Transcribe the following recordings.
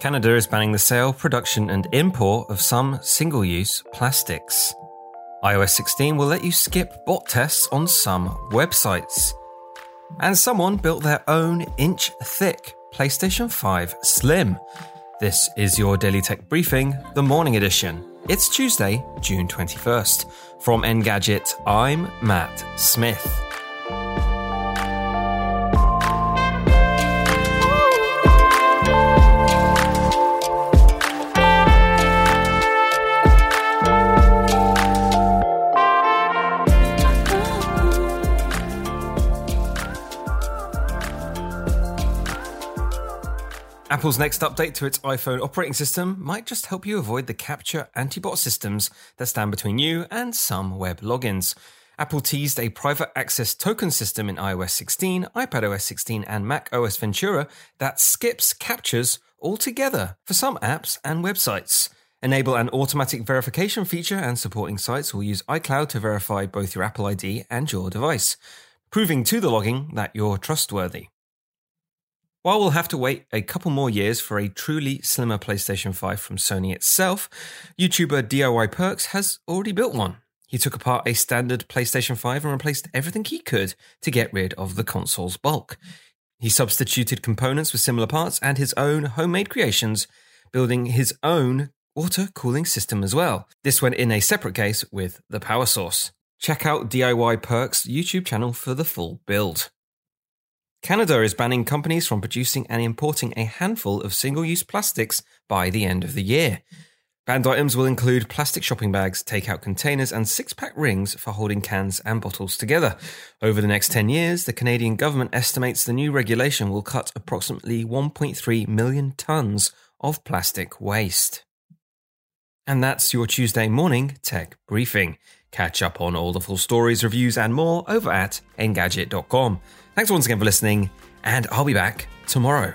Canada is banning the sale, production, and import of some single use plastics. iOS 16 will let you skip bot tests on some websites. And someone built their own inch thick PlayStation 5 Slim. This is your Daily Tech Briefing, the morning edition. It's Tuesday, June 21st. From Engadget, I'm Matt Smith. Apple's next update to its iPhone operating system might just help you avoid the CAPTCHA anti bot systems that stand between you and some web logins. Apple teased a private access token system in iOS 16, iPadOS 16, and macOS Ventura that skips CAPTCHAs altogether for some apps and websites. Enable an automatic verification feature, and supporting sites will use iCloud to verify both your Apple ID and your device, proving to the logging that you're trustworthy. While we'll have to wait a couple more years for a truly slimmer PlayStation 5 from Sony itself, YouTuber DIY Perks has already built one. He took apart a standard PlayStation 5 and replaced everything he could to get rid of the console's bulk. He substituted components with similar parts and his own homemade creations, building his own water cooling system as well. This went in a separate case with the power source. Check out DIY Perks' YouTube channel for the full build. Canada is banning companies from producing and importing a handful of single use plastics by the end of the year. Banned items will include plastic shopping bags, takeout containers, and six pack rings for holding cans and bottles together. Over the next 10 years, the Canadian government estimates the new regulation will cut approximately 1.3 million tonnes of plastic waste. And that's your Tuesday morning tech briefing. Catch up on all the full stories, reviews, and more over at engadget.com. Thanks once again for listening, and I'll be back tomorrow.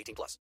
18 plus.